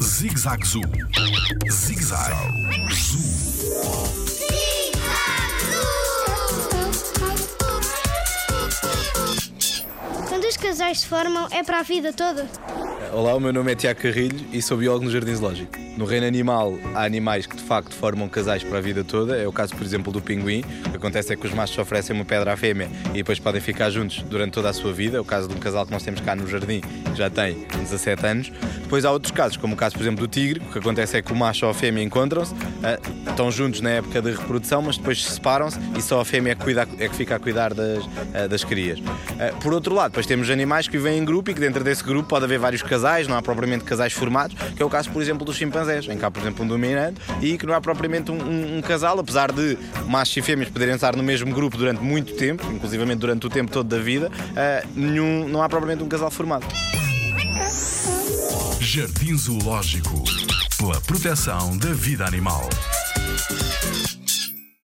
Zig-Zag Zoo. Zig-Zag Zoo. Quando os casais se formam, é para a vida toda? Olá, o meu nome é Tiago Carrilho e sou biólogo no Jardim Zoológico. No reino animal, há animais que de facto formam casais para a vida toda. É o caso, por exemplo, do pinguim. O que acontece é que os machos oferecem uma pedra à fêmea e depois podem ficar juntos durante toda a sua vida. É o caso de um casal que nós temos cá no jardim, que já tem 17 anos. Depois há outros casos, como o caso, por exemplo, do tigre. O que acontece é que o macho ou a fêmea encontram-se, ah, estão juntos na época de reprodução, mas depois separam-se e só a fêmea é que, é fica a cuidar das, ah, das crias. Ah, Por outro lado, depois temos animais que vivem em grupo e que dentro desse grupo pode haver vários casais, não há propriamente casais formados, que é o caso, por exemplo, dos chimpanzés. Em cá, por exemplo, um dominante e que não há propriamente um, um- um casal, apesar de machos e fêmeas poderem estar no mesmo grupo durante muito tempo, inclusivamente durante o tempo todo da vida, ah, nenhum, não há propriamente um casal formado. Jardim Zoológico. Pela proteção da vida animal.